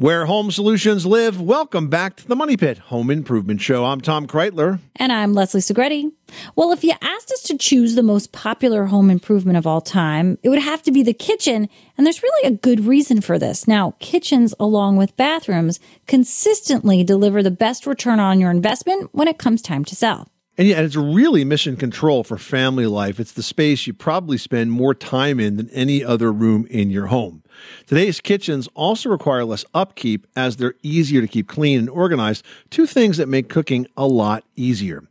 Where home solutions live, welcome back to the Money Pit Home Improvement Show. I'm Tom Kraeutler. And I'm Leslie Segrete. Well, if you asked us to choose the most popular home improvement of all time, it would have to be the kitchen. And there's really a good reason for this. Now, kitchens, along with bathrooms, consistently deliver the best return on your investment when it comes time to sell. And yeah, it's really mission control for family life. It's the space you probably spend more time in than any other room in your home. Today's kitchens also require less upkeep as they're easier to keep clean and organized, two things that make cooking a lot easier.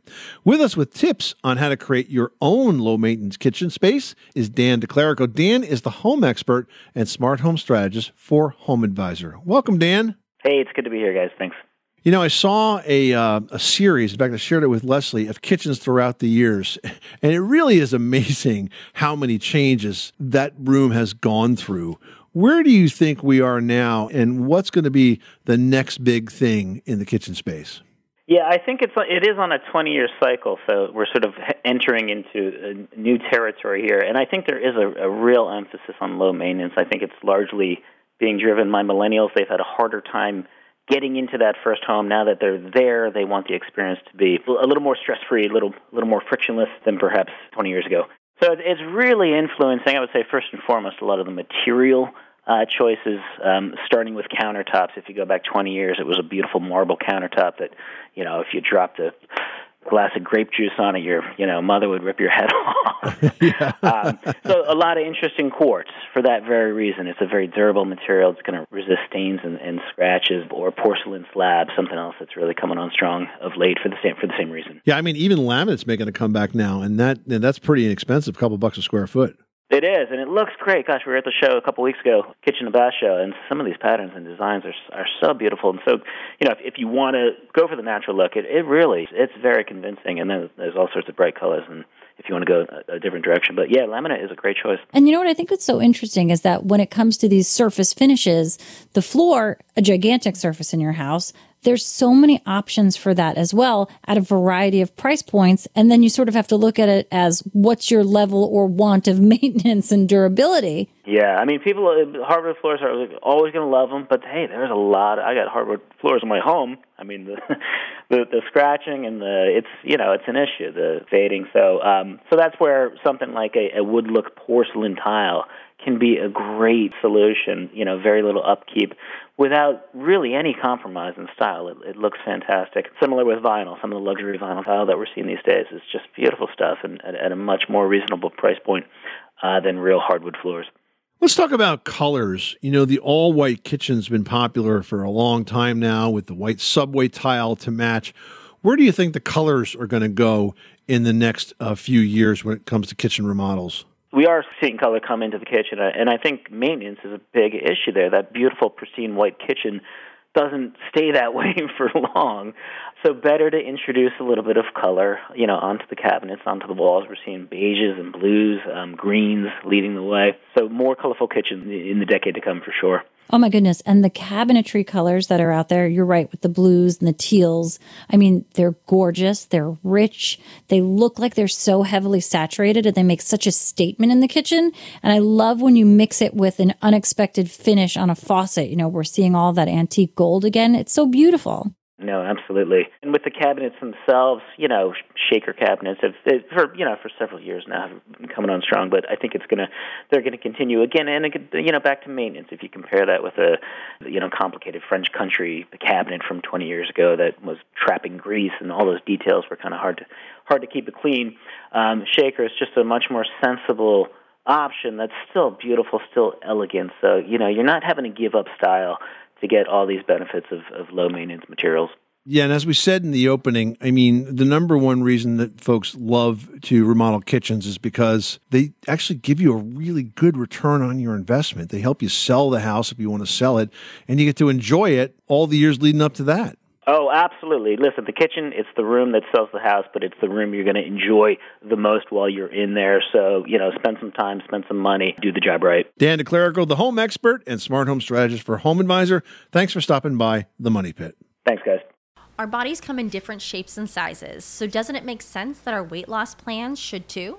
With us with tips on how to create your own low maintenance kitchen space is Dan DiClerico. Dan is the home expert and smart home strategist for Home Advisor. Welcome, Dan. Hey, it's good to be here, guys. Thanks. You know, I saw a uh, a series. In fact, I shared it with Leslie of kitchens throughout the years, and it really is amazing how many changes that room has gone through. Where do you think we are now, and what's going to be the next big thing in the kitchen space? Yeah, I think it's it is on a 20 year cycle, so we're sort of entering into new territory here, and I think there is a, a real emphasis on low maintenance. I think it's largely being driven by millennials. They've had a harder time getting into that first home now that they're there they want the experience to be a little more stress free a little a little more frictionless than perhaps 20 years ago. So it's really influencing i would say first and foremost a lot of the material uh, choices um, starting with countertops. If you go back 20 years it was a beautiful marble countertop that you know if you dropped a glass of grape juice on it, your you know mother would rip your head off. um, so a lot of interesting quartz for that very reason. It's a very durable material. It's going to resist stains and, and scratches. Or porcelain slab, something else that's really coming on strong of late for the same for the same reason. Yeah, I mean even laminate's making a comeback now, and that and that's pretty inexpensive, a couple bucks a square foot. It is, and it looks great. Gosh, we were at the show a couple weeks ago, Kitchen and Bath show, and some of these patterns and designs are are so beautiful. And so, you know, if, if you want to go for the natural look, it it really it's very convincing. And then there's all sorts of bright colors, and if you want to go a, a different direction, but yeah, laminate is a great choice. And you know what I think is so interesting is that when it comes to these surface finishes, the floor, a gigantic surface in your house, there's so many options for that as well at a variety of price points. And then you sort of have to look at it as what's your level or want of maintenance and durability. Yeah, I mean, people, uh, hardwood floors are always going to love them, but hey, there's a lot. I got hardwood floors in my home. I mean, the, the the scratching and the it's you know it's an issue the fading. So um, so that's where something like a, a wood look porcelain tile can be a great solution. You know, very little upkeep without really any compromise in style. It, it looks fantastic. Similar with vinyl, some of the luxury vinyl tile that we're seeing these days is just beautiful stuff and at, at a much more reasonable price point uh, than real hardwood floors. Let's talk about colors. You know, the all white kitchen's been popular for a long time now with the white subway tile to match. Where do you think the colors are going to go in the next uh, few years when it comes to kitchen remodels? We are seeing color come into the kitchen, uh, and I think maintenance is a big issue there. That beautiful, pristine white kitchen doesn't stay that way for long. So better to introduce a little bit of color, you know, onto the cabinets, onto the walls. We're seeing beiges and blues, um, greens leading the way. So more colorful kitchen in the decade to come for sure. Oh my goodness. And the cabinetry colors that are out there, you're right, with the blues and the teals. I mean, they're gorgeous. They're rich. They look like they're so heavily saturated and they make such a statement in the kitchen. And I love when you mix it with an unexpected finish on a faucet. You know, we're seeing all that antique gold again. It's so beautiful. No, absolutely. And with the cabinets themselves, you know, shaker cabinets have for you know for several years now have been coming on strong. But I think it's gonna they're gonna continue again and you know back to maintenance. If you compare that with a you know complicated French country cabinet from 20 years ago that was trapping grease and all those details were kind of hard to hard to keep it clean. Um, shaker is just a much more sensible option that's still beautiful, still elegant. So you know you're not having to give up style to get all these benefits of, of low maintenance materials. Yeah, and as we said in the opening, I mean, the number one reason that folks love to remodel kitchens is because they actually give you a really good return on your investment. They help you sell the house if you want to sell it, and you get to enjoy it all the years leading up to that. Oh, absolutely. Listen, the kitchen, it's the room that sells the house, but it's the room you're going to enjoy the most while you're in there. So, you know, spend some time, spend some money, do the job right. Dan DiClerico, the home expert and smart home strategist for Home Advisor. Thanks for stopping by the Money Pit. Thanks, guys. Our bodies come in different shapes and sizes, so doesn't it make sense that our weight loss plans should too?